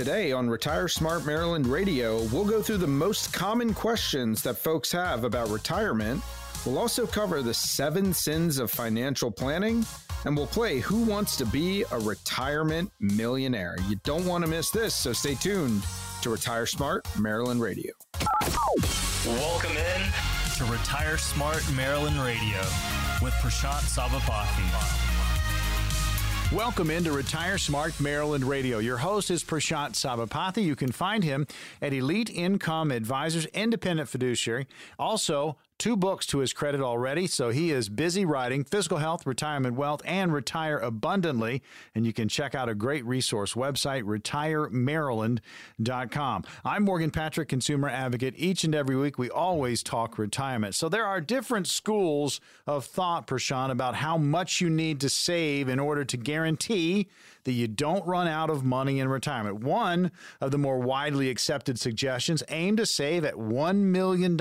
Today on Retire Smart Maryland Radio, we'll go through the most common questions that folks have about retirement. We'll also cover the seven sins of financial planning, and we'll play Who Wants to Be a Retirement Millionaire. You don't want to miss this, so stay tuned to Retire Smart Maryland Radio. Welcome in to Retire Smart Maryland Radio with Prashant Sabapathy. Welcome into Retire Smart Maryland Radio. Your host is Prashant Sabapathy. You can find him at Elite Income Advisors, independent fiduciary. Also, two books to his credit already, so he is busy writing Fiscal Health, Retirement Wealth, and Retire Abundantly. And you can check out a great resource website, retiremaryland.com. I'm Morgan Patrick, consumer advocate. Each and every week, we always talk retirement. So there are different schools of thought, Prashant, about how much you need to save in order to guarantee that you don't run out of money in retirement. One of the more widely accepted suggestions aim to save at $1 million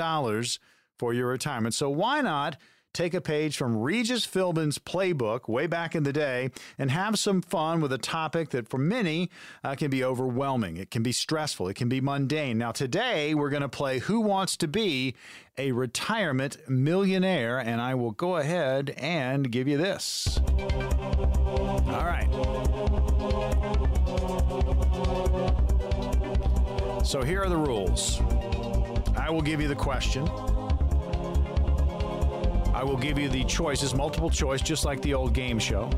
for your retirement. So why not? take a page from Regis Philbin's playbook way back in the day and have some fun with a topic that for many uh, can be overwhelming. It can be stressful. It can be mundane. Now, today we're going to play Who Wants to Be a Retirement Millionaire? And I will go ahead and give you this. All right. So here are the rules. I will give you the question. I will give you the choices, multiple choice, just like the old game show.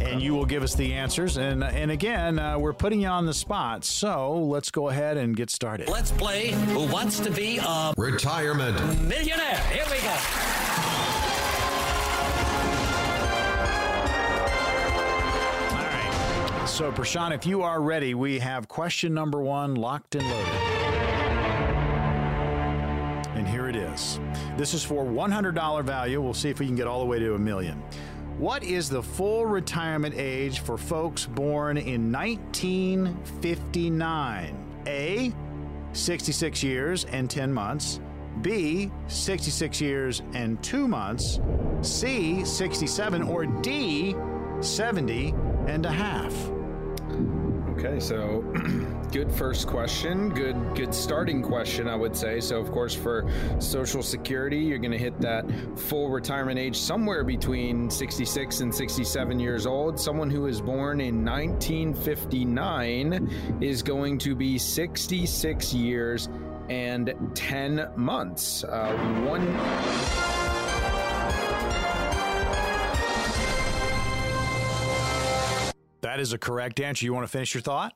And you will give us the answers. And and again, uh, we're putting you on the spot. So let's go ahead and get started. Let's play Who Wants to Be a Retirement Millionaire? Here we go. All right. So, Prashant, if you are ready, we have question number one locked and loaded. And here it is. This is for $100 value. We'll see if we can get all the way to a million. What is the full retirement age for folks born in 1959? A, 66 years and 10 months. B, 66 years and 2 months. C, 67. Or D, 70 and a half. Okay, so good first question. Good good starting question, I would say. So of course for Social Security, you're going to hit that full retirement age somewhere between 66 and 67 years old. Someone who is born in 1959 is going to be 66 years and 10 months. Uh, one That is a correct answer. You want to finish your thought?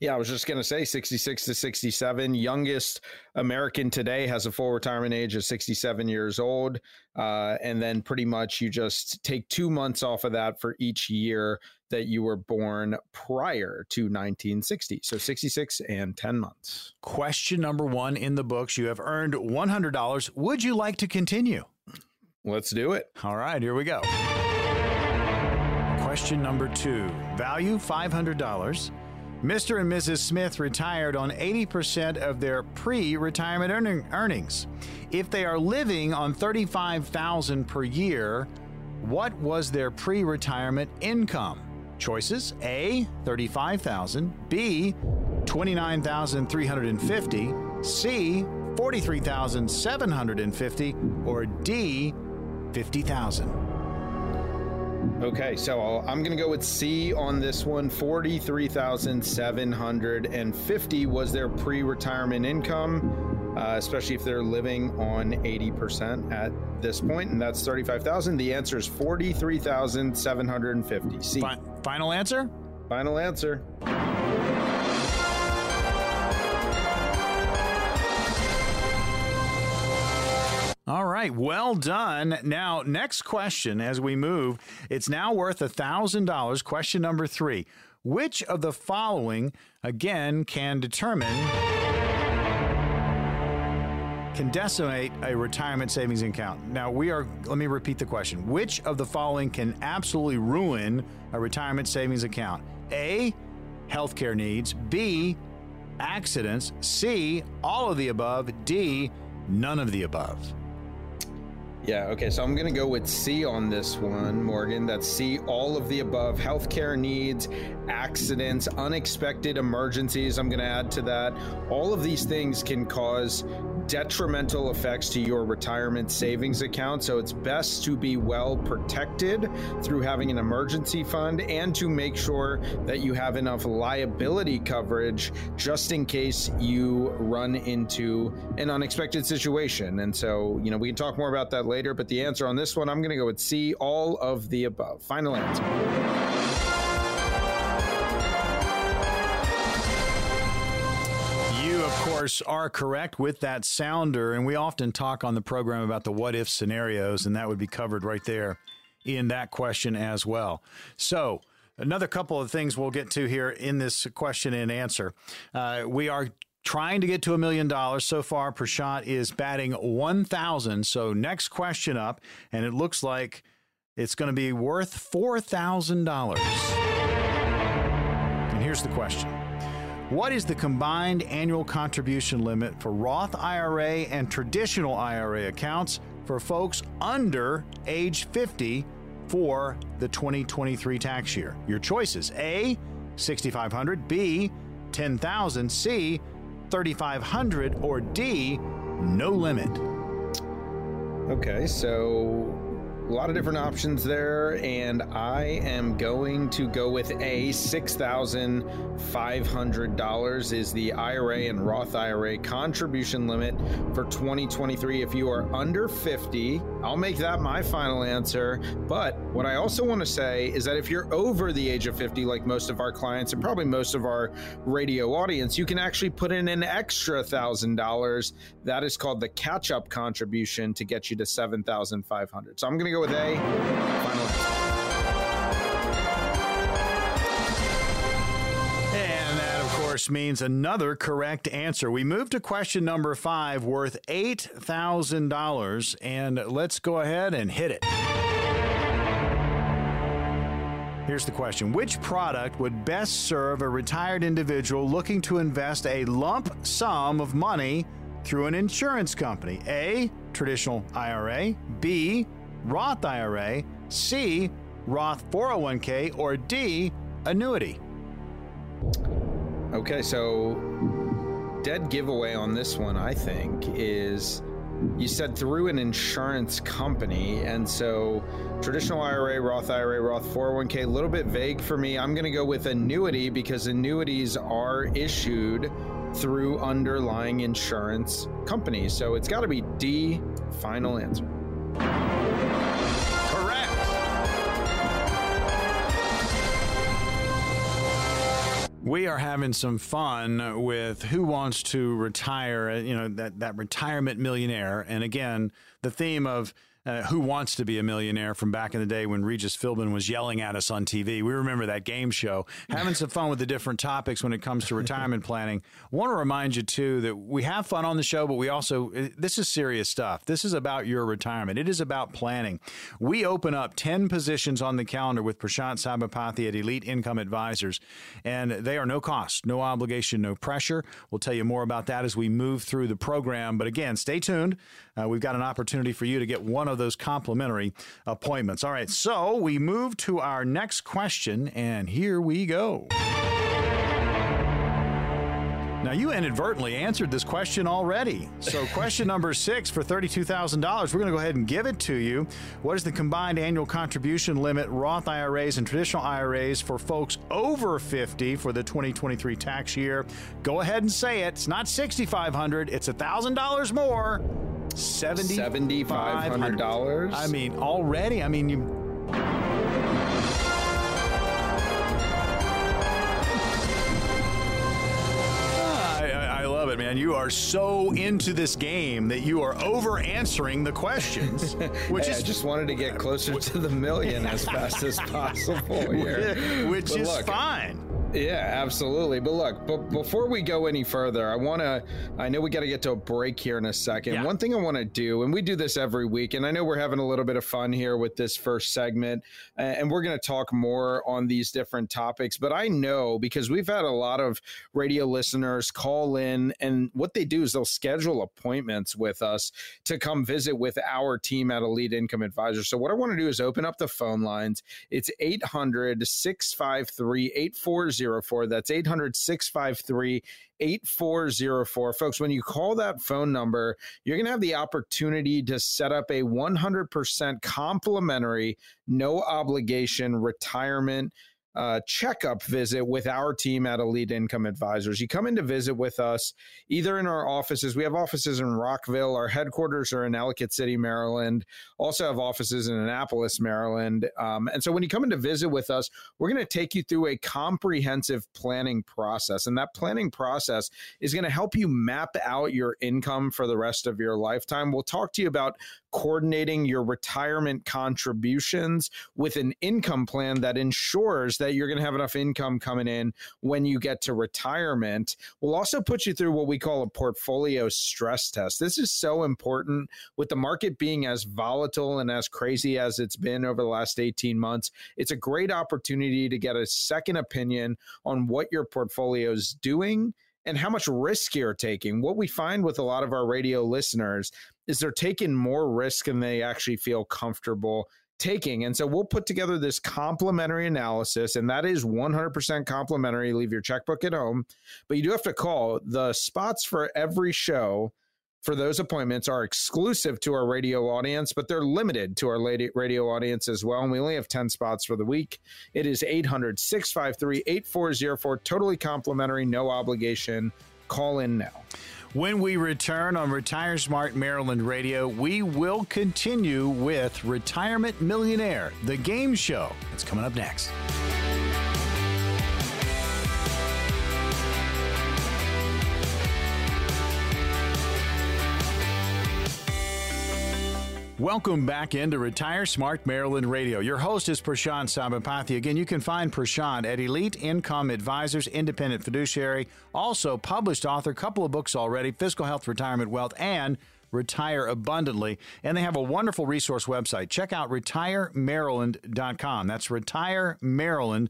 Yeah, I was just going to say 66 to 67. Youngest American today has a full retirement age of 67 years old. Uh, and then pretty much you just take two months off of that for each year that you were born prior to 1960. So 66 and 10 months. Question number one in the books. You have earned $100. Would you like to continue? Let's do it. All right, here we go. Question number two value $500. Mr. and Mrs. Smith retired on 80% of their pre retirement earning, earnings. If they are living on 35,000 per year, what was their pre retirement income? Choices A, 35,000, B, 29,350, C, 43,750, or D, 50,000. Okay, so I'm going to go with C on this one. 43,750 was their pre retirement income, uh, especially if they're living on 80% at this point, and that's 35,000. The answer is 43,750. C. Fi- final answer? Final answer. All right, well done. Now, next question as we move. It's now worth $1,000. Question number three. Which of the following, again, can determine, can decimate a retirement savings account? Now, we are, let me repeat the question. Which of the following can absolutely ruin a retirement savings account? A, healthcare needs. B, accidents. C, all of the above. D, none of the above. Yeah, okay, so I'm going to go with C on this one, Morgan. That's C, all of the above healthcare needs, accidents, unexpected emergencies. I'm going to add to that. All of these things can cause detrimental effects to your retirement savings account. So it's best to be well protected through having an emergency fund and to make sure that you have enough liability coverage just in case you run into an unexpected situation. And so, you know, we can talk more about that later, but the answer on this one, I'm going to go with C, all of the above. Final answer. You of course, are correct with that sounder. And we often talk on the program about the what if scenarios, and that would be covered right there in that question as well. So, another couple of things we'll get to here in this question and answer. Uh, we are trying to get to a million dollars. So far, Prashant is batting 1,000. So, next question up, and it looks like it's going to be worth $4,000. And here's the question. What is the combined annual contribution limit for Roth IRA and traditional IRA accounts for folks under age 50 for the 2023 tax year? Your choices A, 6500, B, 10,000, C, 3500 or D, no limit. Okay, so a lot of different options there, and I am going to go with A. $6,500 is the IRA and Roth IRA contribution limit for 2023. If you are under 50, I'll make that my final answer. But what I also want to say is that if you're over the age of 50, like most of our clients and probably most of our radio audience, you can actually put in an extra $1,000. That is called the catch up contribution to get you to 7,500. So I'm going to go with A. Final course, means another correct answer. We move to question number five, worth $8,000. And let's go ahead and hit it. Here's the question Which product would best serve a retired individual looking to invest a lump sum of money through an insurance company? A. Traditional IRA. B. Roth IRA, C, Roth 401k, or D, annuity? Okay, so dead giveaway on this one, I think, is you said through an insurance company. And so traditional IRA, Roth IRA, Roth 401k, a little bit vague for me. I'm going to go with annuity because annuities are issued through underlying insurance companies. So it's got to be D, final answer. We are having some fun with who wants to retire, you know, that, that retirement millionaire. And again, the theme of uh, Who Wants to Be a Millionaire from back in the day when Regis Philbin was yelling at us on TV. We remember that game show. Having some fun with the different topics when it comes to retirement planning. Want to remind you, too, that we have fun on the show, but we also, uh, this is serious stuff. This is about your retirement, it is about planning. We open up 10 positions on the calendar with Prashant Sabapathy at Elite Income Advisors, and they are no cost, no obligation, no pressure. We'll tell you more about that as we move through the program. But again, stay tuned. Uh, we've got an opportunity for you to get one of of those complimentary appointments. All right, so we move to our next question, and here we go. Now, you inadvertently answered this question already. So, question number six for $32,000, we're going to go ahead and give it to you. What is the combined annual contribution limit, Roth IRAs and traditional IRAs for folks over 50 for the 2023 tax year? Go ahead and say it. It's not 6,500, it's $1,000 more. $7,500. I mean, already, I mean, you. Man. You are so into this game that you are over answering the questions. Which hey, is I just wanted to get closer to the million as fast as possible here. Which but is look, fine Yeah, absolutely. But look, but before we go any further, I want to, I know we got to get to a break here in a second. Yeah. One thing I want to do, and we do this every week, and I know we're having a little bit of fun here with this first segment, and we're going to talk more on these different topics. But I know because we've had a lot of radio listeners call in, and what they do is they'll schedule appointments with us to come visit with our team at Elite Income Advisor. So what I want to do is open up the phone lines. It's 800 653 8404. That's 800 653 8404. Folks, when you call that phone number, you're going to have the opportunity to set up a 100% complimentary, no obligation retirement uh, checkup visit with our team at Elite Income Advisors. You come in to visit with us either in our offices. We have offices in Rockville. Our headquarters are in Ellicott City, Maryland. Also have offices in Annapolis, Maryland. Um, and so when you come in to visit with us, we're going to take you through a comprehensive planning process. And that planning process is going to help you map out your income for the rest of your lifetime. We'll talk to you about coordinating your retirement contributions with an income plan that ensures that you're going to have enough income coming in when you get to retirement. We'll also put you through what we call a portfolio stress test. This is so important with the market being as volatile and as crazy as it's been over the last 18 months. It's a great opportunity to get a second opinion on what your portfolio is doing and how much risk you're taking. What we find with a lot of our radio listeners is they're taking more risk than they actually feel comfortable taking. And so we'll put together this complimentary analysis, and that is 100% complimentary. Leave your checkbook at home, but you do have to call. The spots for every show for those appointments are exclusive to our radio audience, but they're limited to our radio audience as well. And we only have 10 spots for the week. It is 800 653 8404, totally complimentary, no obligation. Call in now. When we return on Retire Smart Maryland Radio, we will continue with Retirement Millionaire, the game show. It's coming up next. Welcome back into Retire Smart Maryland Radio. Your host is Prashant Sabapathy. Again, you can find Prashant at Elite Income Advisors, independent fiduciary, also published author, couple of books already, Fiscal Health, Retirement Wealth, and Retire Abundantly. And they have a wonderful resource website. Check out retiremaryland.com. That's retiremaryland.com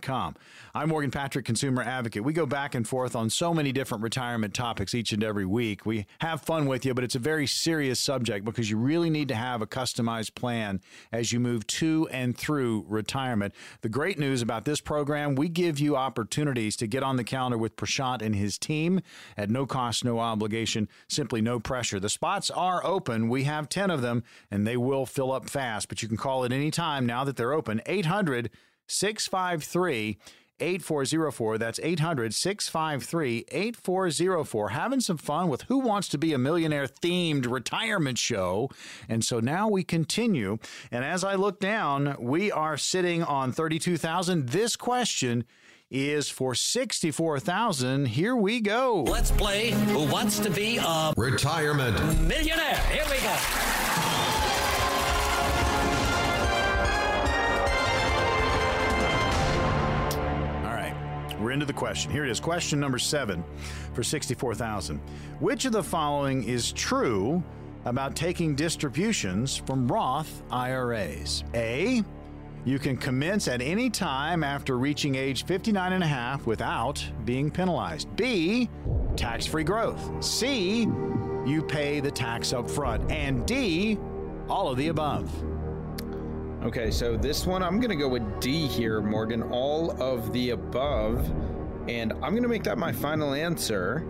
com. I'm Morgan Patrick, consumer advocate. We go back and forth on so many different retirement topics each and every week. We have fun with you, but it's a very serious subject because you really need to have a customized plan as you move to and through retirement. The great news about this program, we give you opportunities to get on the calendar with Prashant and his team at no cost, no obligation, simply no pressure. The spots are open. We have 10 of them and they will fill up fast, but you can call at any time now that they're open. 800 653 8404. That's 800 653 8404. Having some fun with Who Wants to Be a Millionaire themed retirement show. And so now we continue. And as I look down, we are sitting on 32,000. This question is for 64,000. Here we go. Let's play Who Wants to Be a Retirement Millionaire. Here we go. We're into the question. Here it is. Question number seven for 64,000. Which of the following is true about taking distributions from Roth IRAs? A. You can commence at any time after reaching age 59 and a half without being penalized. B. Tax free growth. C. You pay the tax up front. And D. All of the above. Okay, so this one, I'm going to go with D here, Morgan. All of the above. And I'm going to make that my final answer.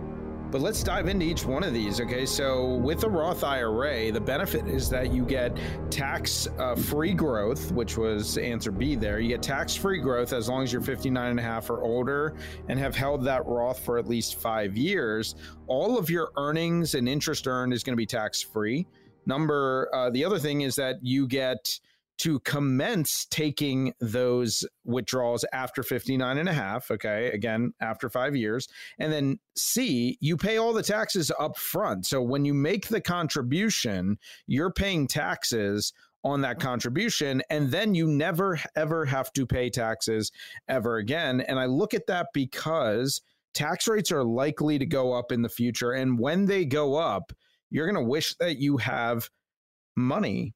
But let's dive into each one of these. Okay, so with a Roth IRA, the benefit is that you get tax uh, free growth, which was answer B there. You get tax free growth as long as you're 59 and a half or older and have held that Roth for at least five years. All of your earnings and interest earned is going to be tax free. Number, uh, the other thing is that you get to commence taking those withdrawals after 59 and a half okay again after 5 years and then C you pay all the taxes up front so when you make the contribution you're paying taxes on that contribution. And then you never, ever have to pay taxes ever again. And I look at that because tax rates are likely to go up in the future. And when they go up, you're going to wish that you have money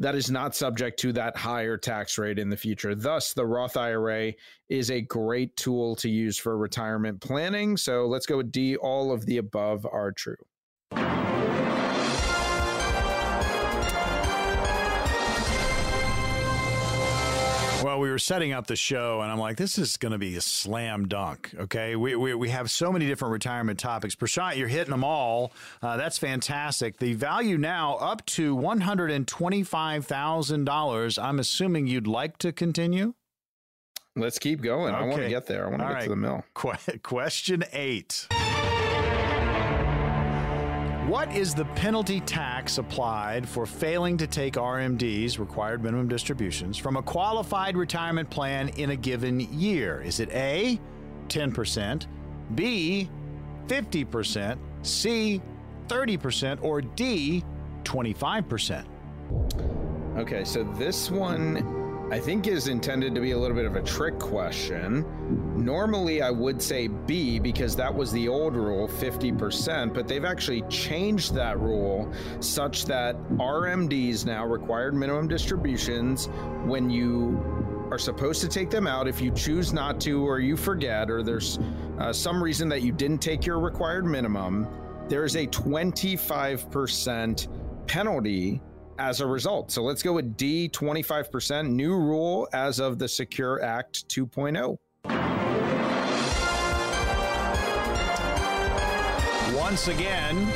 that is not subject to that higher tax rate in the future. Thus, the Roth IRA is a great tool to use for retirement planning. So let's go with D. All of the above are true. Well, we were setting up the show, and I'm like, this is going to be a slam dunk. Okay. We, we, we have so many different retirement topics. Prashant, you're hitting them all. Uh, that's fantastic. The value now up to $125,000. I'm assuming you'd like to continue? Let's keep going. Okay. I want to get there. I want to get right. to the mill. Qu- question eight. What is the penalty tax applied for failing to take RMDs, required minimum distributions, from a qualified retirement plan in a given year? Is it A, 10%, B, 50%, C, 30%, or D, 25%? Okay, so this one I think is intended to be a little bit of a trick question. Normally, I would say B because that was the old rule, 50%, but they've actually changed that rule such that RMDs now required minimum distributions when you are supposed to take them out. If you choose not to, or you forget, or there's uh, some reason that you didn't take your required minimum, there is a 25% penalty as a result. So let's go with D 25%, new rule as of the Secure Act 2.0. Once again,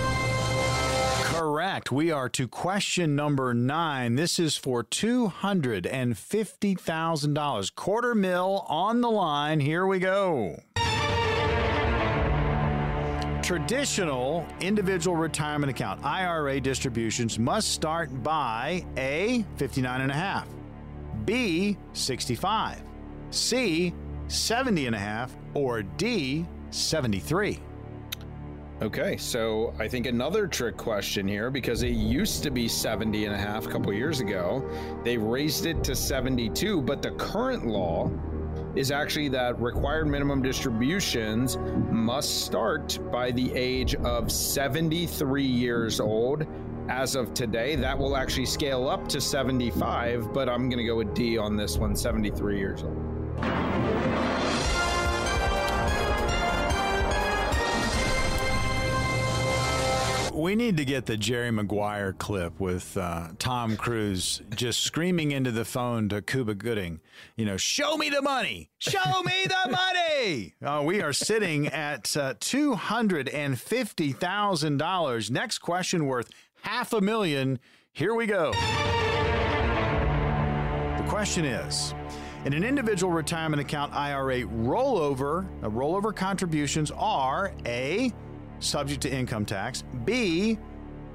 correct. We are to question number nine. This is for $250,000. Quarter mil on the line. Here we go. Traditional individual retirement account IRA distributions must start by A 59 and a half, B 65, C 70 and a half, or D 73. Okay, so I think another trick question here because it used to be 70 and a half a couple years ago. They raised it to 72, but the current law is actually that required minimum distributions must start by the age of 73 years old. As of today, that will actually scale up to 75, but I'm going to go with D on this one 73 years old. We need to get the Jerry Maguire clip with uh, Tom Cruise just screaming into the phone to Cuba Gooding, you know, show me the money, show me the money. Uh, we are sitting at uh, $250,000. Next question worth half a million. Here we go. The question is, in an individual retirement account IRA rollover, rollover contributions are A, subject to income tax, B,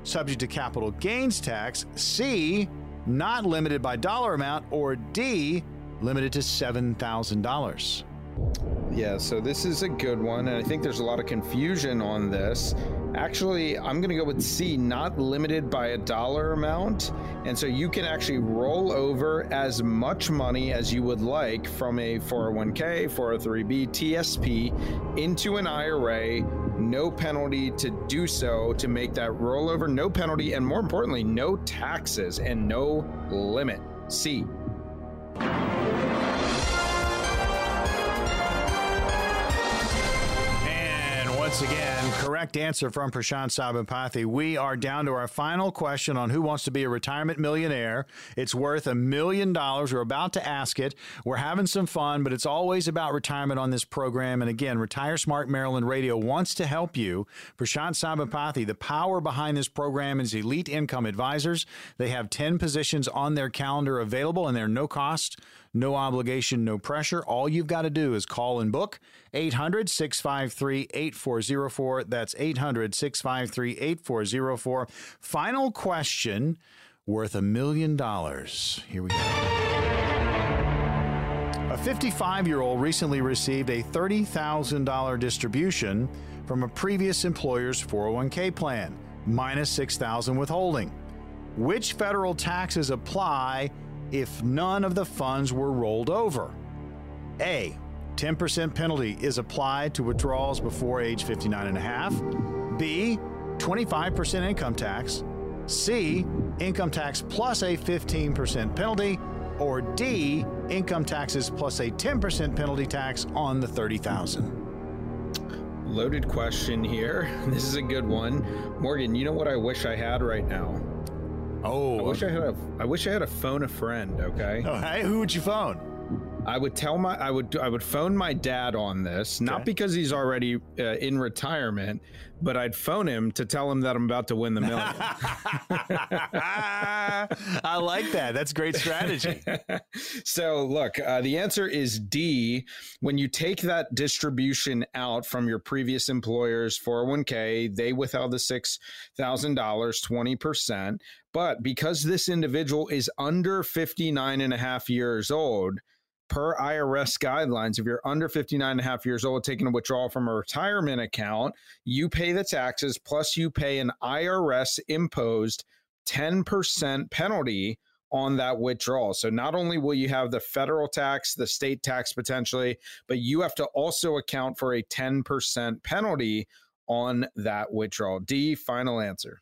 subject to capital gains tax, C, not limited by dollar amount, or D, limited to $7,000. Yeah, so this is a good one, and I think there's a lot of confusion on this. Actually, I'm going to go with C, not limited by a dollar amount. And so you can actually roll over as much money as you would like from a 401k, 403b, TSP into an IRA. No penalty to do so to make that rollover, no penalty, and more importantly, no taxes and no limit. C. once again, correct answer from Prashant Sabapathy. We are down to our final question on who wants to be a retirement millionaire. It's worth a million dollars. We're about to ask it. We're having some fun, but it's always about retirement on this program. And again, Retire Smart Maryland Radio wants to help you. Prashant Sabapathy, the power behind this program is Elite Income Advisors. They have 10 positions on their calendar available, and they're no cost no obligation, no pressure. All you've got to do is call and book 800 653 8404. That's 800 653 8404. Final question worth a million dollars. Here we go. A 55 year old recently received a $30,000 distribution from a previous employer's 401k plan, minus 6,000 withholding. Which federal taxes apply if none of the funds were rolled over? A. 10% penalty is applied to withdrawals before age 59 and a half. B. 25% income tax. C. Income tax plus a 15% penalty. Or D. Income taxes plus a 10% penalty tax on the 30,000. Loaded question here. This is a good one. Morgan, you know what I wish I had right now? Oh, I wish I had a I wish I had a phone a friend, okay? Oh, hey, who would you phone? I would tell my I would I would phone my dad on this, not Okay. because he's already uh, in retirement, but I'd phone him to tell him that I'm about to win the million. I like that. That's great strategy. so look, uh, the answer is D. When you take that distribution out from your previous employer's 401k, they withheld the six thousand dollars, twenty percent. But because this individual is under 59 and a half years old, per IRS guidelines, if you're under 59 and a half years old, taking a withdrawal from a retirement account, you pay the taxes plus you pay an IRS imposed 10% penalty on that withdrawal. So not only will you have the federal tax, the state tax potentially, but you have to also account for a 10% penalty on that withdrawal. D, final answer.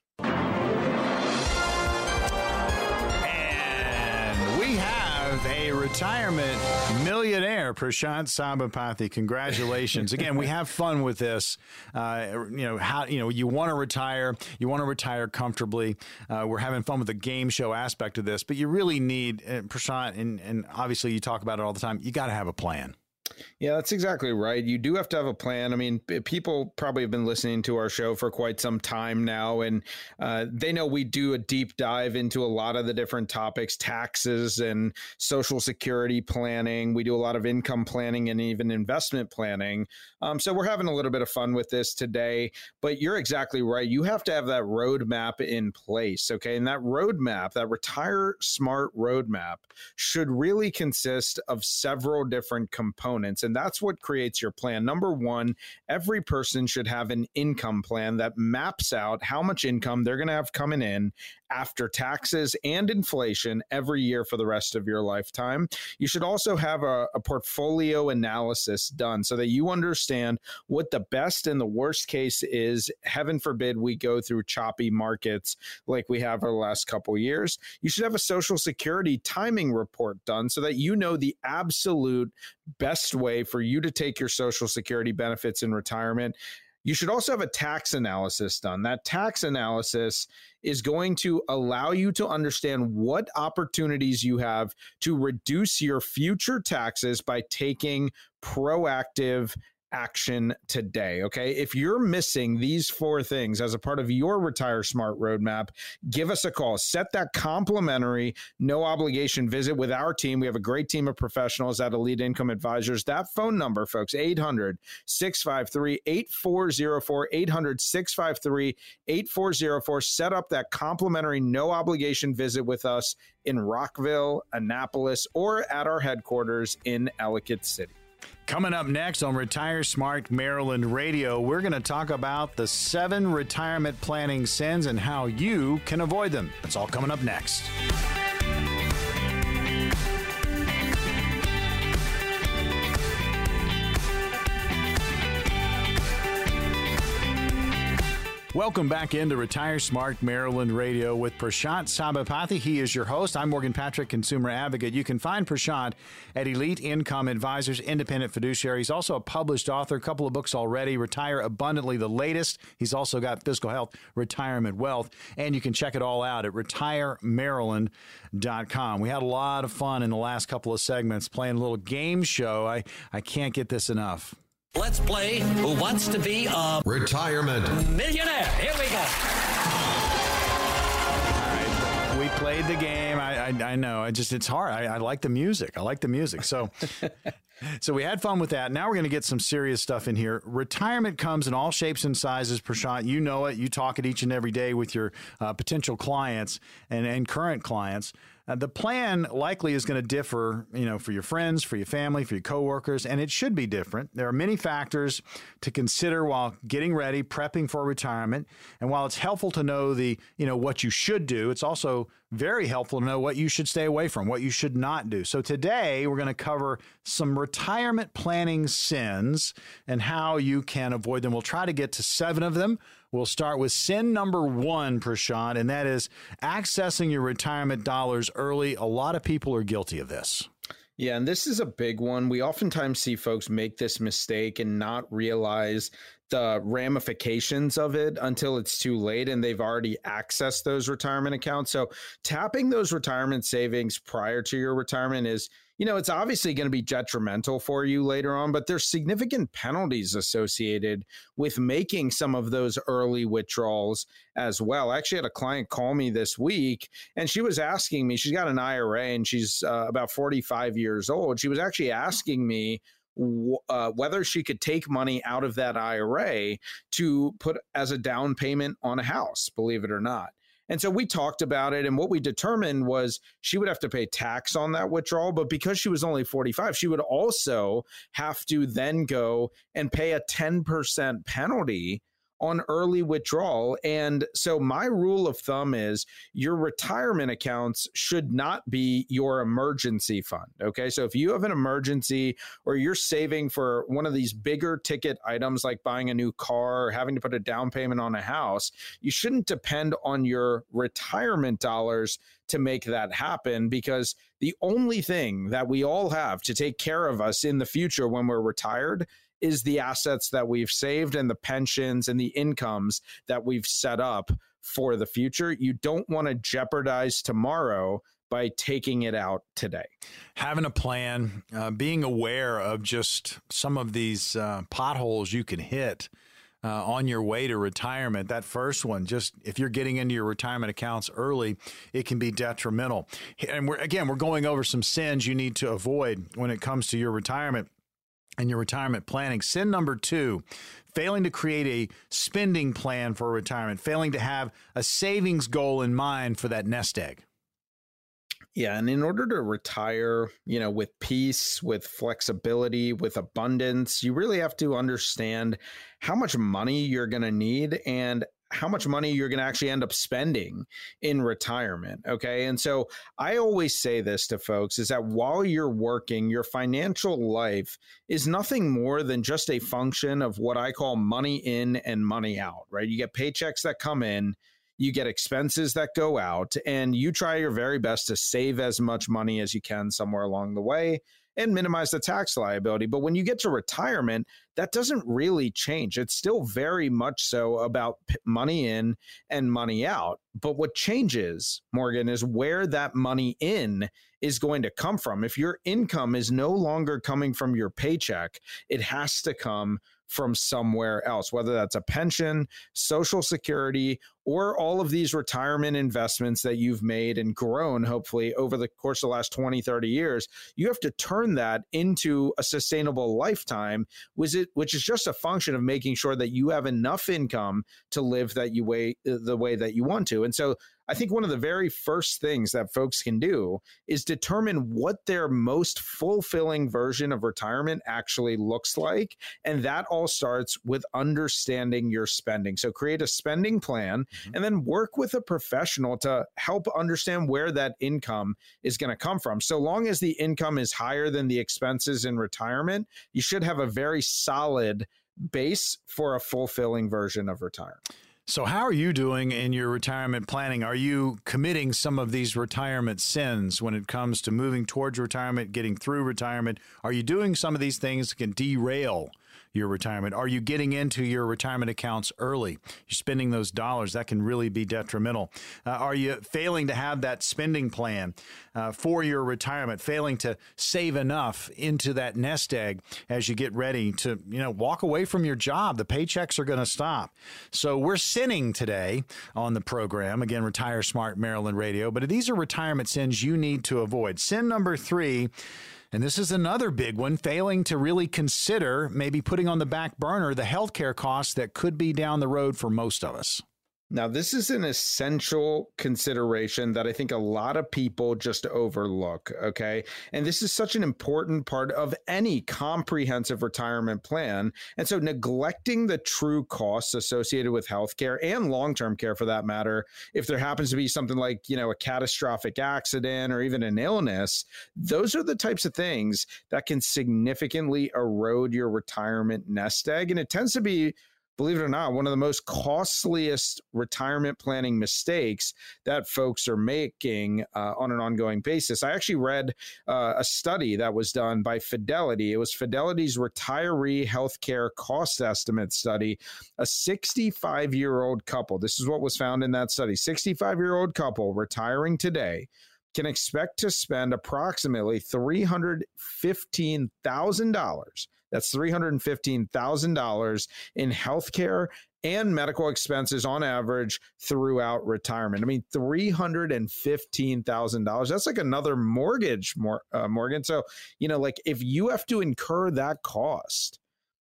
Retirement millionaire, Prashant Sabapathy. Congratulations. Again, we have fun with this. Uh, you know, how, you know, you want to retire, you want to retire comfortably. Uh, we're having fun with the game show aspect of this, but you really need, uh, Prashant, and, and obviously you talk about it all the time, you got to have a plan. Yeah, that's exactly right. You do have to have a plan. I mean, people probably have been listening to our show for quite some time now, and uh, they know we do a deep dive into a lot of the different topics taxes and social security planning. We do a lot of income planning and even investment planning. Um, so we're having a little bit of fun with this today, but you're exactly right. You have to have that roadmap in place. Okay. And that roadmap, that retire smart roadmap, should really consist of several different components. And that's what creates your plan. Number one, every person should have an income plan that maps out how much income they're going to have coming in after taxes and inflation every year for the rest of your lifetime. You should also have a, a portfolio analysis done so that you understand what the best and the worst case is. Heaven forbid we go through choppy markets like we have the last couple years. You should have a social security timing report done so that you know the absolute best way for you to take your social security benefits in retirement. You should also have a tax analysis done. That tax analysis is going to allow you to understand what opportunities you have to reduce your future taxes by taking proactive action today. Okay. If you're missing these four things as a part of your Retire Smart roadmap, give us a call. Set that complimentary, no obligation visit with our team. We have a great team of professionals at Elite Income Advisors. That phone number, folks, 800 653 8404, 800 653 8404. Set up that complimentary, no obligation visit with us in Rockville, Annapolis, or at our headquarters in Ellicott City. Coming up next on Retire Smart Maryland Radio, we're going to talk about the seven retirement planning sins and how you can avoid them. That's all coming up next. Welcome back into Retire Smart Maryland Radio with Prashant Sabapathy. He is your host. I'm Morgan Patrick, consumer advocate. You can find Prashant at Elite Income Advisors, independent fiduciary. He's also a published author, a couple of books already. Retire Abundantly, the latest. He's also got Fiscal Health, Retirement Wealth, and you can check it all out at retiremaryland.com. We had a lot of fun in the last couple of segments playing a little game show. I, I can't get this enough. Let's play Who Wants to Be a Retirement. Millionaire. Here we go. We played the game. I, I, I know. I just it's hard. I, I like the music. I like the music. So so we had fun with that. Now we're going to get some serious stuff in here. Retirement comes in all shapes and sizes. Prashant, you know it. You talk it each and every day with your uh, potential clients and and current clients. Uh, the plan likely is going to differ, you know, for your friends, for your family, for your coworkers, and it should be different. There are many factors to consider while getting ready, prepping for retirement. And while it's helpful to know the, you know, what you should do, it's also very helpful to know what you should stay away from, what you should not do. So today we're going to cover some retirement planning sins and how you can avoid them. We'll try to get to seven of them. We'll start with sin number one, Prashant, and that is accessing your retirement dollars early. A lot of people are guilty of this. Yeah, and this is a big one. We oftentimes see folks make this mistake and not realize the ramifications of it until it's too late and they've already accessed those retirement accounts. So tapping those retirement savings prior to your retirement is you know, it's obviously going to be detrimental for you later on, but there's significant penalties associated with making some of those early withdrawals as well. I actually had a client call me this week and she was asking me, she's got an IRA and she's uh, about 45 years old. She was actually asking me, uh, whether she could take money out of that IRA to put as a down payment on a house, believe it or not. And so we talked about it. And what we determined was she would have to pay tax on that withdrawal. But because she was only 45, she would also have to then go and pay a 10% penalty on early withdrawal. And so my rule of thumb is your retirement accounts should not be your emergency fund. Okay. So if you have an emergency or you're saving for one of these bigger ticket items like buying a new car or having to put a down payment on a house, you shouldn't depend on your retirement dollars to make that happen because the only thing that we all have to take care of us in the future when we're retired is the assets that we've saved and the pensions and the incomes that we've set up for the future. You don't want to jeopardize tomorrow by taking it out today. Having a plan, uh, being aware of just some of these uh, potholes you can hit. Uh, on your way to retirement, that first one, just if you're getting into your retirement accounts early, it can be detrimental. And we're again, we're going over some sins you need to avoid when it comes to your retirement and your retirement planning. Sin number two, failing to create a spending plan for retirement, failing to have a savings goal in mind for that nest egg. Yeah, and in order to retire, you know, with peace, with flexibility, with abundance, you really have to understand how much money you're going to need and how much money you're going to actually end up spending in retirement. Okay. And so I always say this to folks is that while you're working, your financial life is nothing more than just a function of what I call money in and money out, right? You get paychecks that come in, you get expenses that go out, and you try your very best to save as much money as you can somewhere along the way and minimize the tax liability. But when you get to retirement, that doesn't really change. It's still very much so about money in and money out. But what changes, Morgan, is where that money in is going to come from. If your income is no longer coming from your paycheck, it has to come from somewhere else, whether that's a pension, social security, or all of these retirement investments that you've made and grown, hopefully, over the course of the last 20, 30 years. You have to turn that into a sustainable lifetime, which is, just a function of making sure that you have enough income to live that you way the way that you want to. And so I think one of the very first things that folks can do is determine what their most fulfilling version of retirement actually looks like. And that all starts with understanding your spending. So create a spending plan mm-hmm. and then work with a professional to help understand where that income is going to come from. So long as the income is higher than the expenses in retirement, you should have a very solid base for a fulfilling version of retirement. So, how are you doing in your retirement planning? Are you committing some of these retirement sins when it comes to moving towards retirement, getting through retirement? Are you doing some of these things that can derail your retirement? Are you getting into your retirement accounts early? You're spending those dollars. That can really be detrimental. Uh, are you failing to have that spending plan uh, for your retirement, failing to save enough into that nest egg as you get ready to, you know, walk away from your job? The paychecks are going to stop. So we're sinning today on the program. Again, Retire Smart Maryland Radio. But these are retirement sins you need to avoid. Sin number three and this is another big one, failing to really consider maybe putting on the back burner the healthcare costs that could be down the road for most of us. Now, this is an essential consideration that I think a lot of people just overlook. Okay. And this is such an important part of any comprehensive retirement plan. And so, neglecting the true costs associated with healthcare and long term care for that matter, if there happens to be something like, you know, a catastrophic accident or even an illness, those are the types of things that can significantly erode your retirement nest egg. And it tends to be believe it or not, one of the most costliest retirement planning mistakes that folks are making uh, on an ongoing basis. I actually read uh, a study that was done by Fidelity. It was Fidelity's retiree healthcare cost estimate study. A 65 year old couple, this is what was found in that study 65 year old couple retiring today can expect to spend approximately $315,000 that's $315,000 in healthcare and medical expenses on average throughout retirement. I mean, $315,000. That's like another mortgage, mor- uh, Morgan. So, you know, like if you have to incur that cost,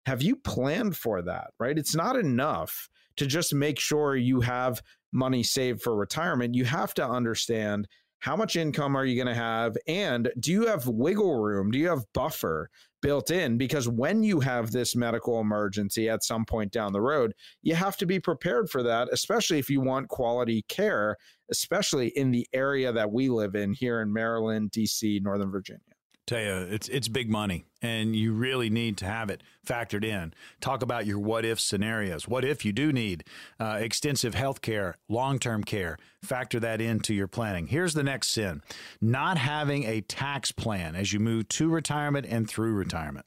have you planned for that, right? It's not enough to just make sure you have money saved for retirement. You have to understand how much income are you going to have and do you have wiggle room do you have buffer built in because when you have this medical emergency at some point down the road you have to be prepared for that especially if you want quality care especially in the area that we live in here in Maryland DC Northern Virginia Tell you, it's it's big money, and you really need to have it factored in. Talk about your what if scenarios. What if you do need uh, extensive health care, long term care? Factor that into your planning. Here's the next sin: not having a tax plan as you move to retirement and through retirement.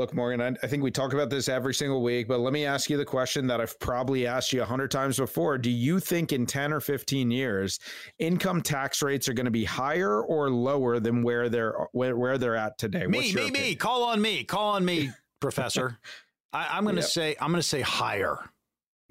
Look, Morgan, I, I, think we talk about this every single week, but let me ask you the question that I've probably asked you a hundred times before. Do you think in 10 or 15 years, income tax rates are going to be higher or lower than where they're where, where they're at today? Me, me, opinion? me. Call on me. Call on me, Professor. I, am going to yep. say I'm going to say higher.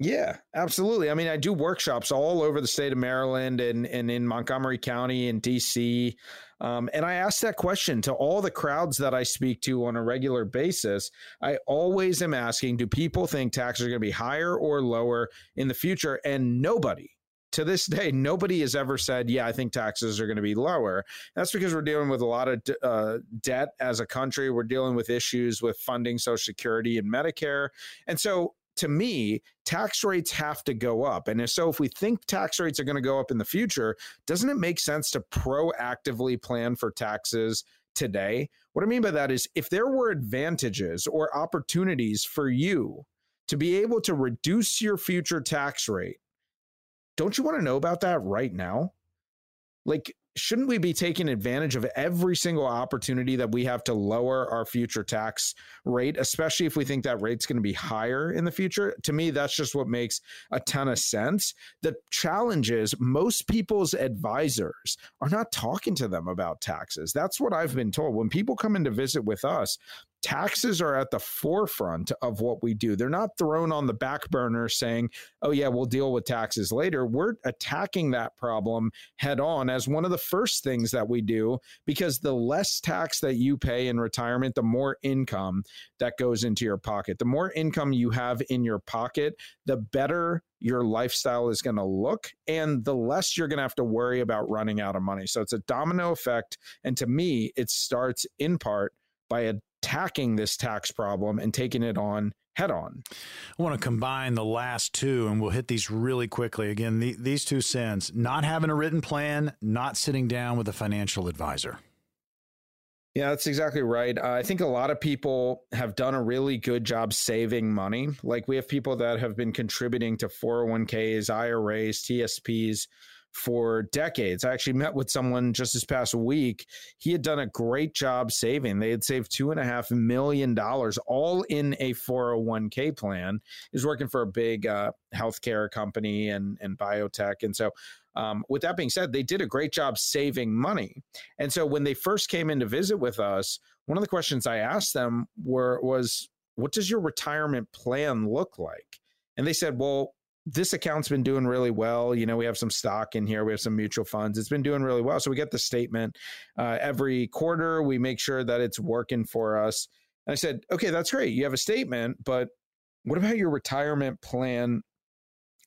Yeah, absolutely. I mean, I do workshops all over the state of Maryland and, and in Montgomery County and DC. Um, and I ask that question to all the crowds that I speak to on a regular basis. I always am asking do people think taxes are going to be higher or lower in the future? And nobody, to this day, nobody has ever said, yeah, I think taxes are going to be lower. That's because we're dealing with a lot of uh, debt as a country. We're dealing with issues with funding Social Security and Medicare. And so to me, tax rates have to go up. And if so, if we think tax rates are going to go up in the future, doesn't it make sense to proactively plan for taxes today? What I mean by that is if there were advantages or opportunities for you to be able to reduce your future tax rate, don't you want to know about that right now? Like, shouldn't we be taking advantage of every single opportunity that we have to lower our future tax rate, especially if we think that rate's going to be higher in the future? To me, that's just what makes a ton of sense. The challenge is most people's advisors are not talking to them about taxes. That's what I've been told. When people come in to visit with us, taxes are at the forefront of what we do. They're not thrown on the back burner saying, oh, yeah, we'll deal with taxes later. We're attacking that problem head on as one of the first things that we do because the less tax that you pay in retirement, the more income that goes into your pocket. The more income you have in your pocket, the better your lifestyle is going to look and the less you're going to have to worry about running out of money. So it's a domino effect. And to me, it starts in part by attacking this tax problem and taking it on head on. I want to combine the last two and we'll hit these really quickly. Again, the, these two sins not having a written plan, not sitting down with a financial advisor. Yeah, that's exactly right. Uh, I think a lot of people have done a really good job saving money. Like we have people that have been contributing to 401ks, IRAs, TSPs for decades. I actually met with someone just this past week. He had done a great job saving. They had saved two and a half million dollars all in a 401k plan. He's working for a big uh, healthcare company and, and biotech. And so, um, with that being said, they did a great job saving money. And so, when they first came in to visit with us, one of the questions I asked them were was, "What does your retirement plan look like?" And they said, "Well, this account's been doing really well. You know, we have some stock in here, we have some mutual funds. It's been doing really well. So we get the statement uh, every quarter. We make sure that it's working for us. And I said, okay, that's great. You have a statement, but what about your retirement plan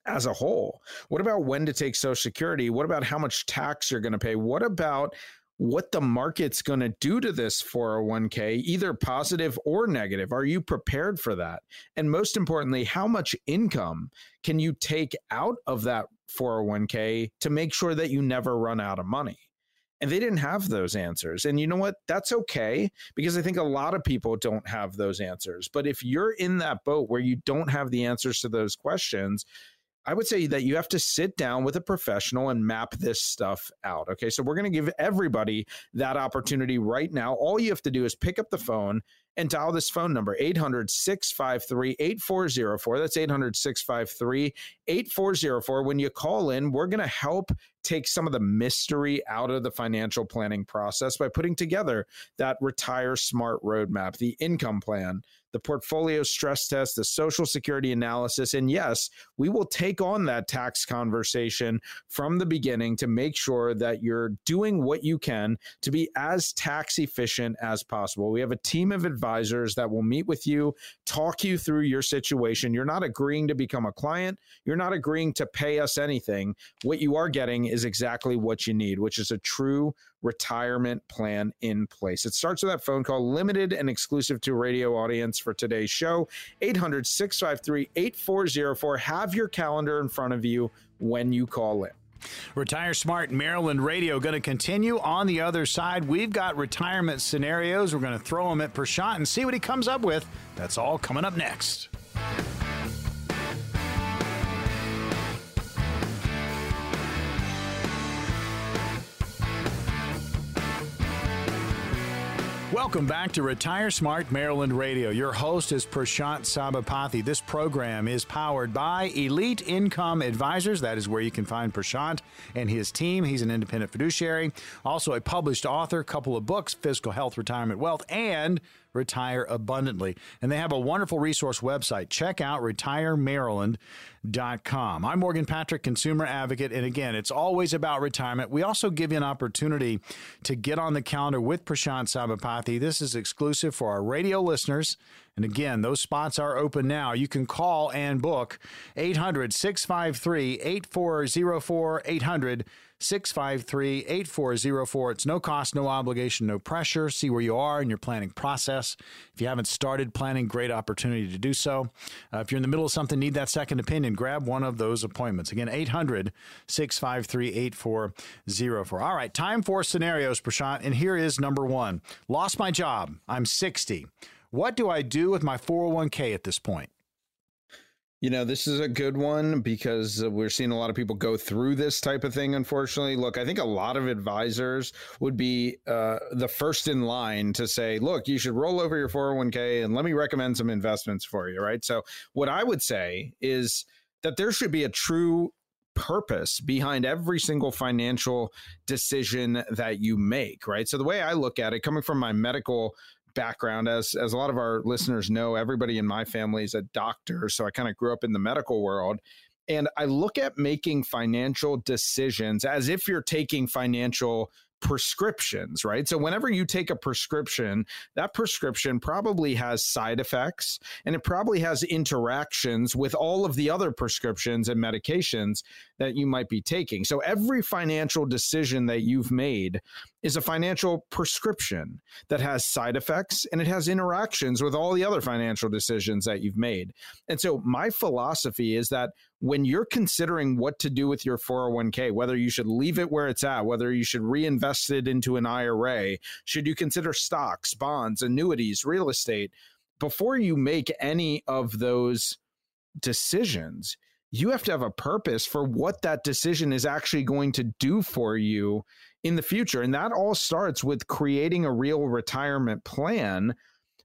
as a whole? What about when to take Social Security? What about how much tax you're going to pay? What about what the market's going to do to this 401k, either positive or negative. Are you prepared for that? And most importantly, how much income can you take out of that 401k to make sure that you never run out of money? And they didn't have those answers. And you know what? That's okay because I think a lot of people don't have those answers. But if you're in that boat where you don't have the answers to those questions, I would say that you have to sit down with a professional and map this stuff out. Okay. So we're going to give everybody that opportunity right now. All you have to do is pick up the phone and dial this phone number 800 653 8404. That's 800 653 8404. When you call in, we're going to help take some of the mystery out of the financial planning process by putting together that retire smart roadmap, the income plan the portfolio stress test, the social security analysis. And yes, we will take on that tax conversation from the beginning to make sure that you're doing what you can to be as tax efficient as possible. We have a team of advisors that will meet with you, talk you through your situation. You're not agreeing to become a client, you're not agreeing to pay us anything. What you are getting is exactly what you need, which is a true retirement plan in place. It starts with that phone call, limited and exclusive to radio audience for today's show. 800 653 8404. Have your calendar in front of you when you call in. Retire Smart Maryland Radio going to continue on the other side. We've got retirement scenarios. We're going to throw them at Prashant and see what he comes up with. That's all coming up next. Welcome back to Retire Smart Maryland Radio. Your host is Prashant Sabapathy. This program is powered by Elite Income Advisors. That is where you can find Prashant and his team. He's an independent fiduciary, also a published author, couple of books, Fiscal Health, Retirement Wealth, and retire abundantly. And they have a wonderful resource website. Check out retiremaryland.com. I'm Morgan Patrick, consumer advocate. And again, it's always about retirement. We also give you an opportunity to get on the calendar with Prashant Sabapathy. This is exclusive for our radio listeners. And again, those spots are open now. You can call and book 800 653 8404 800 653 8404. It's no cost, no obligation, no pressure. See where you are in your planning process. If you haven't started planning, great opportunity to do so. Uh, if you're in the middle of something, need that second opinion, grab one of those appointments. Again, 800 653 8404. All right, time for scenarios, Prashant. And here is number one Lost my job. I'm 60. What do I do with my 401k at this point? You know, this is a good one because we're seeing a lot of people go through this type of thing, unfortunately. Look, I think a lot of advisors would be uh, the first in line to say, look, you should roll over your 401k and let me recommend some investments for you, right? So, what I would say is that there should be a true purpose behind every single financial decision that you make, right? So the way I look at it, coming from my medical background. As as a lot of our listeners know everybody in my family is a doctor so i kind of grew up in the medical world. And i look at making financial decisions as if you're taking financial prescriptions, right? So whenever you take a prescription, that prescription probably has side effects and it probably has interactions with all of the other prescriptions and medications that you might be taking. So every financial decision that you've made is a financial prescription that has side effects and it has interactions with all the other financial decisions that you've made. And so my philosophy is that when you're considering what to do with your 401k, whether you should leave it where it's at, whether you should reinvest it into an IRA, should you consider stocks, bonds, annuities, real estate, before you make any of those decisions, you have to have a purpose for what that decision is actually going to do for you in the future. And that all starts with creating a real retirement plan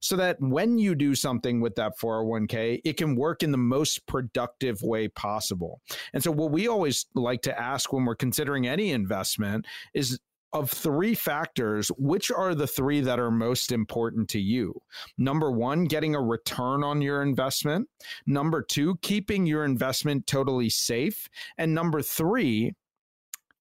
so that when you do something with that 401k, it can work in the most productive way possible. And so, what we always like to ask when we're considering any investment is of three factors, which are the three that are most important to you? Number one, getting a return on your investment. Number two, keeping your investment totally safe. And number three,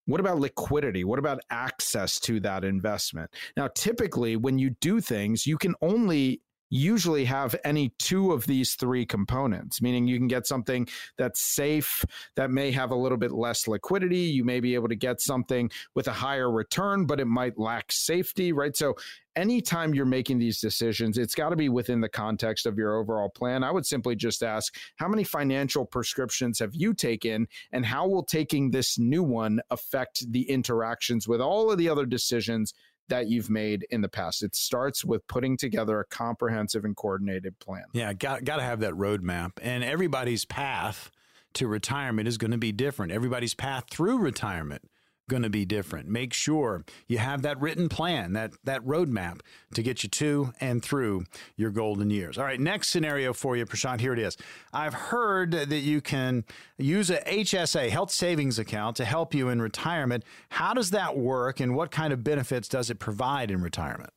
what about liquidity? What about access to that investment? Now, typically, when you do things, you can only usually have any two of these three components, meaning you can get something that's safe, that may have a little bit less liquidity. You may be able to get something with a higher return, but it might lack safety, right? So, anytime you're making these decisions, it's got to be within the context of your overall plan. I would simply just ask, how many financial prescriptions have you taken, and how will taking this new one affect the interactions with all of the other decisions that you've made in the past. It starts with putting together a comprehensive and coordinated plan. Yeah, got got to have that roadmap, and everybody's path to retirement is going to be different. Everybody's path through retirement going to be different. Make sure you have that written plan, that that roadmap to get you to and through your golden years. All right, next scenario for you, Prashant. Here it is. I've heard that you can use a HSA, health savings account, to help you in retirement. How does that work, and what kind of benefits does it provide in retirement?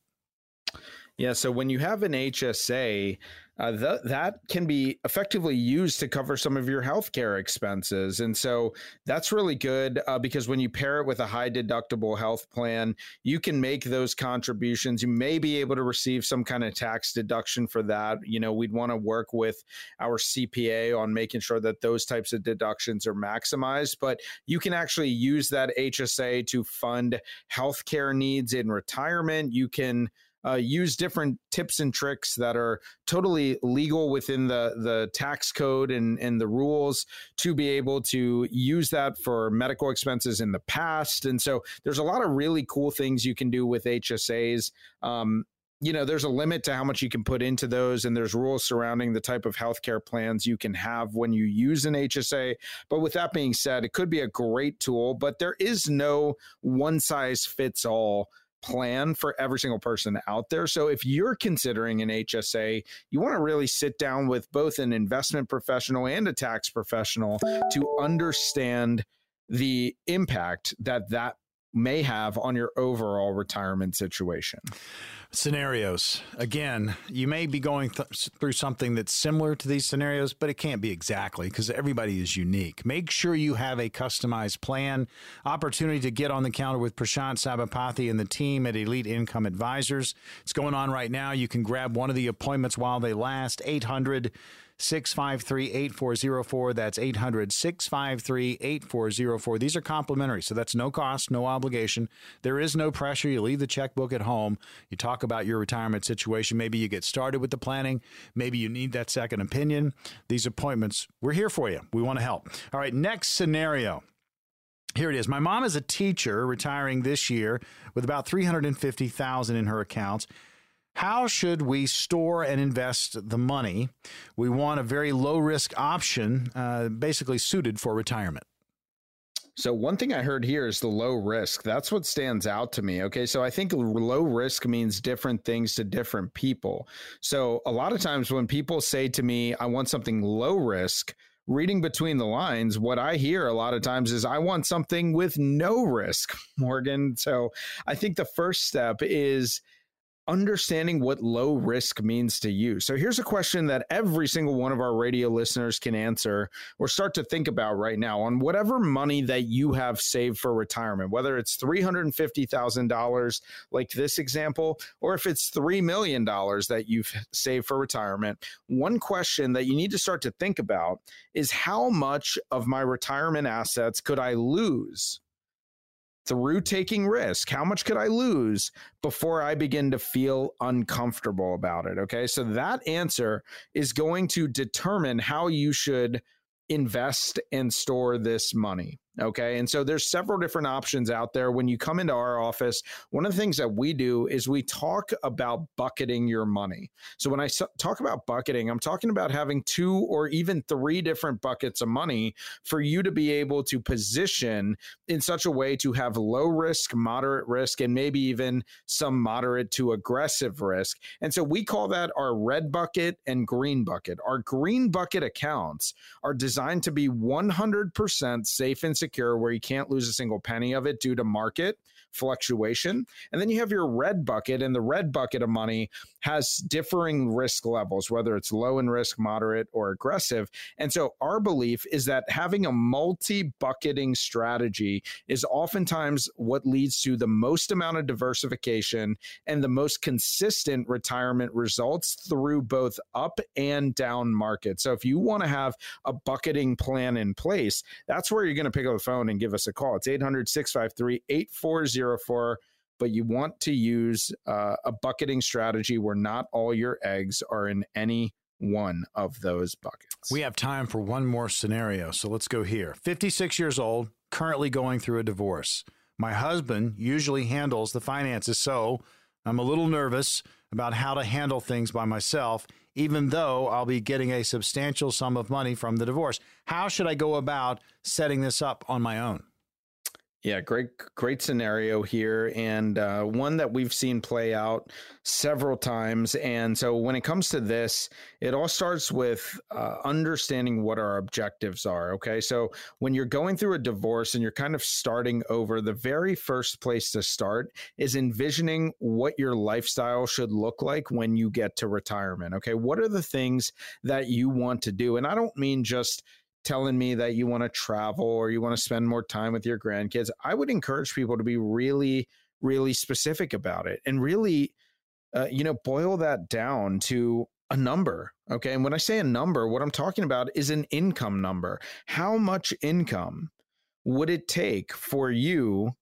Yeah, so when you have an HSA, uh, th- that can be effectively used to cover some of your healthcare expenses. And so that's really good uh, because when you pair it with a high deductible health plan, you can make those contributions. You may be able to receive some kind of tax deduction for that. You know, we'd want to work with our CPA on making sure that those types of deductions are maximized, but you can actually use that HSA to fund healthcare needs in retirement. You can uh, use different tips and tricks that are totally legal within the the tax code and and the rules to be able to use that for medical expenses in the past. And so there's a lot of really cool things you can do with HSAs. Um, you know, there's a limit to how much you can put into those, and there's rules surrounding the type of healthcare plans you can have when you use an HSA. But with that being said, it could be a great tool, but there is no one size fits all plan for every single person out there. So if you're considering an HSA, you want to really sit down with both an investment professional and a tax professional to understand the impact that that may have on your overall retirement situation scenarios. Again, you may be going th- through something that's similar to these scenarios, but it can't be exactly because everybody is unique. Make sure you have a customized plan. Opportunity to get on the counter with Prashant Sabapathy and the team at Elite Income Advisors. It's going on right now. You can grab one of the appointments while they last. 800- 653 8404. That's 800 653 8404. These are complimentary, so that's no cost, no obligation. There is no pressure. You leave the checkbook at home. You talk about your retirement situation. Maybe you get started with the planning. Maybe you need that second opinion. These appointments, we're here for you. We want to help. All right, next scenario. Here it is. My mom is a teacher retiring this year with about 350,000 in her accounts. How should we store and invest the money? We want a very low risk option, uh, basically suited for retirement. So one thing I heard here is the low risk. That's what stands out to me. Okay, so I think low risk means different things to different people. So a lot of times when people say to me, "I want something low risk," reading between the lines, what I hear a lot of times is, "I want something with no risk," Morgan. So I think the first step is understanding what low risk means to you. So here's a question that every single one of our radio listeners can answer or start to think about right now on whatever money that you have saved for retirement, whether it's $350,000 like this example, or if it's $3 million that you've saved for retirement. One question that you need to start to think about is how much of my retirement assets could I lose through taking risk how much could i lose before i begin to feel uncomfortable about it okay? So that answer is going to determine how you should invest and store this money Okay. And so there's several different options out there. When you come into our office, one of the things that we do is we talk about bucketing your money. So when I talk about bucketing, I'm talking about having two or even three different buckets of money for you to be able to position in such a way to have low risk, moderate risk, and maybe even some moderate to aggressive risk. And so we call that our red bucket and green bucket. Our green bucket accounts are designed to be 100% safe and secure where you can't lose a single penny of it due to market fluctuation. And then you have your red bucket, and the red bucket of money has differing risk levels, whether it's low in risk, moderate, or aggressive. And so our belief is that having a multi bucketing strategy is oftentimes what leads to the most amount of diversification and the most consistent retirement results through both up and down markets. So if you want to have a bucketing plan in place, that's where you're going to pick the phone and give us a call. It's 800 653 8404 but you want to use uh, a bucketing strategy where not all your eggs are in any one of those buckets. We have time for one more scenario, so let's go here. 56 years old, currently going through a divorce. My husband usually handles the finances, so I'm a little nervous about how to handle things by myself, even though I'll be getting a substantial sum of money from the divorce. How should I go about setting this up on my own? Yeah, great, great scenario here, and uh, one that we've seen play out several times. And so, when it comes to this, it all starts with uh, understanding what our objectives are. Okay, so when you're going through a divorce and you're kind of starting over, the very first place to start is envisioning what your lifestyle should look like when you get to retirement. Okay, what are the things that you want to do? And I don't mean just telling me that you want to travel or you want to spend more time with your grandkids, I would encourage people to be really, really specific about it and really, uh, you know, boil that down to a number. Okay. And when I say a number, what I'm talking about is an income number. How much income would it take for you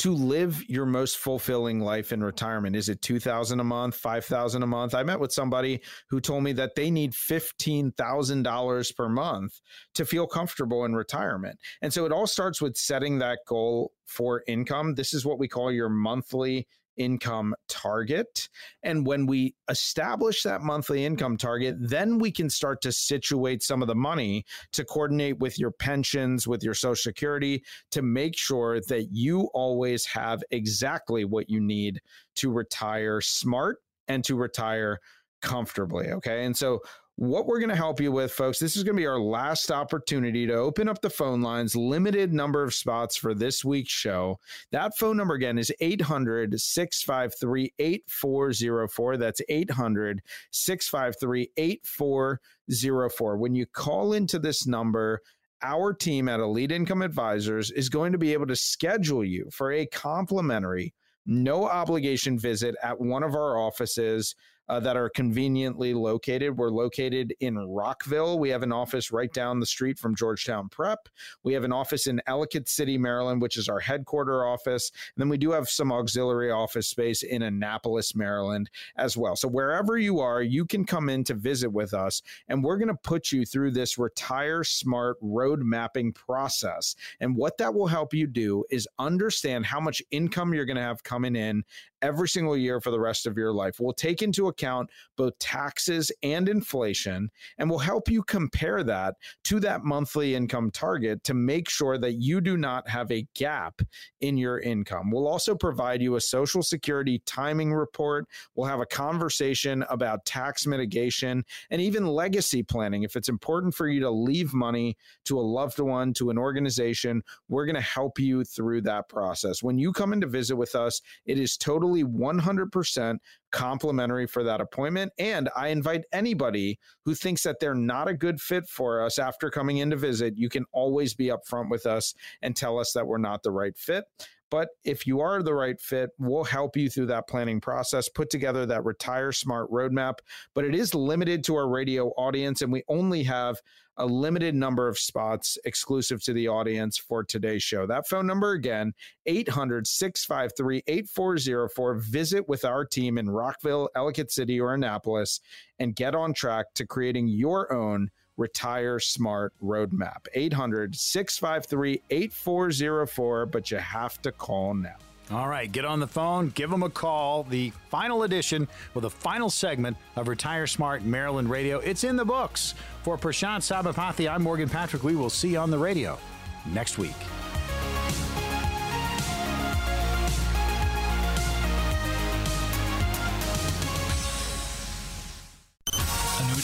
to live your most fulfilling life in retirement? Is it 2000 a month, 5000 a month? I met with somebody who told me that they need $15,000 per month to feel comfortable in retirement. And so it all starts with setting that goal for income. This is what we call your monthly income target. And when we establish that monthly income target, then we can start to situate some of the money to coordinate with your pensions, with your Social Security, to make sure that you always have exactly what you need to retire smart and to retire comfortably. Okay. And so what we're going to help you with, folks, this is going to be our last opportunity to open up the phone lines, limited number of spots for this week's show. That phone number again is 800 653 8404. That's 800 653 8404. When you call into this number, our team at Elite Income Advisors is going to be able to schedule you for a complimentary, no obligation visit at one of our offices uh, that are conveniently located. We're located in Rockville. We have an office right down the street from Georgetown Prep. We have an office in Ellicott City, Maryland, which is our headquarter office. And then we do have some auxiliary office space in Annapolis, Maryland as well. So wherever you are, you can come in to visit with us, and we're going to put you through this retire smart road mapping process. And what that will help you do is understand how much income you're going to have coming in every single year for the rest of your life. We'll take into account both taxes and inflation, and we'll help you compare that to that monthly income target to make sure that you do not have a gap in your income. We'll also provide you a Social Security timing report. We'll have a conversation about tax mitigation and even legacy planning. If it's important for you to leave money to a loved one, to an organization, we're going to help you through that process. When you come in to visit with us, it is totally totally 100% complimentary for that appointment. And I invite anybody who thinks that they're not a good fit for us after coming in to visit, you can always be upfront with us and tell us that we're not the right fit. But if you are the right fit, we'll help you through that planning process, put together that retire smart roadmap. But it is limited to our radio audience, and we only have a limited number of spots exclusive to the audience for today's show. That phone number again, 800 653 8404. Visit with our team in Rockville, Ellicott City, or Annapolis and get on track to creating your own Retire Smart Roadmap. 800 653 8404, but you have to call now. All right, get on the phone, give them a call. The final edition with the final segment of Retire Smart Maryland Radio. It's in the books. For Prashant Sabapathy, I'm Morgan Patrick. We will see you on the radio next week.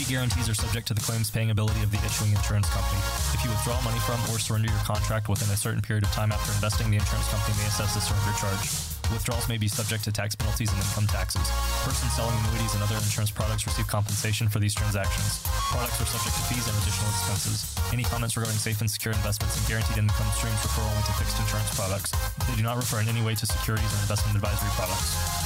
Guarantees are subject to the claims paying ability of the issuing insurance company. If you withdraw money from or surrender your contract within a certain period of time after investing, the insurance company may assess a surrender charge. Withdrawals may be subject to tax penalties and income taxes. Persons selling annuities and other insurance products receive compensation for these transactions. Products are subject to fees and additional expenses. Any comments regarding safe and secure investments and guaranteed income streams refer only to fixed insurance products. They do not refer in any way to securities or investment advisory products.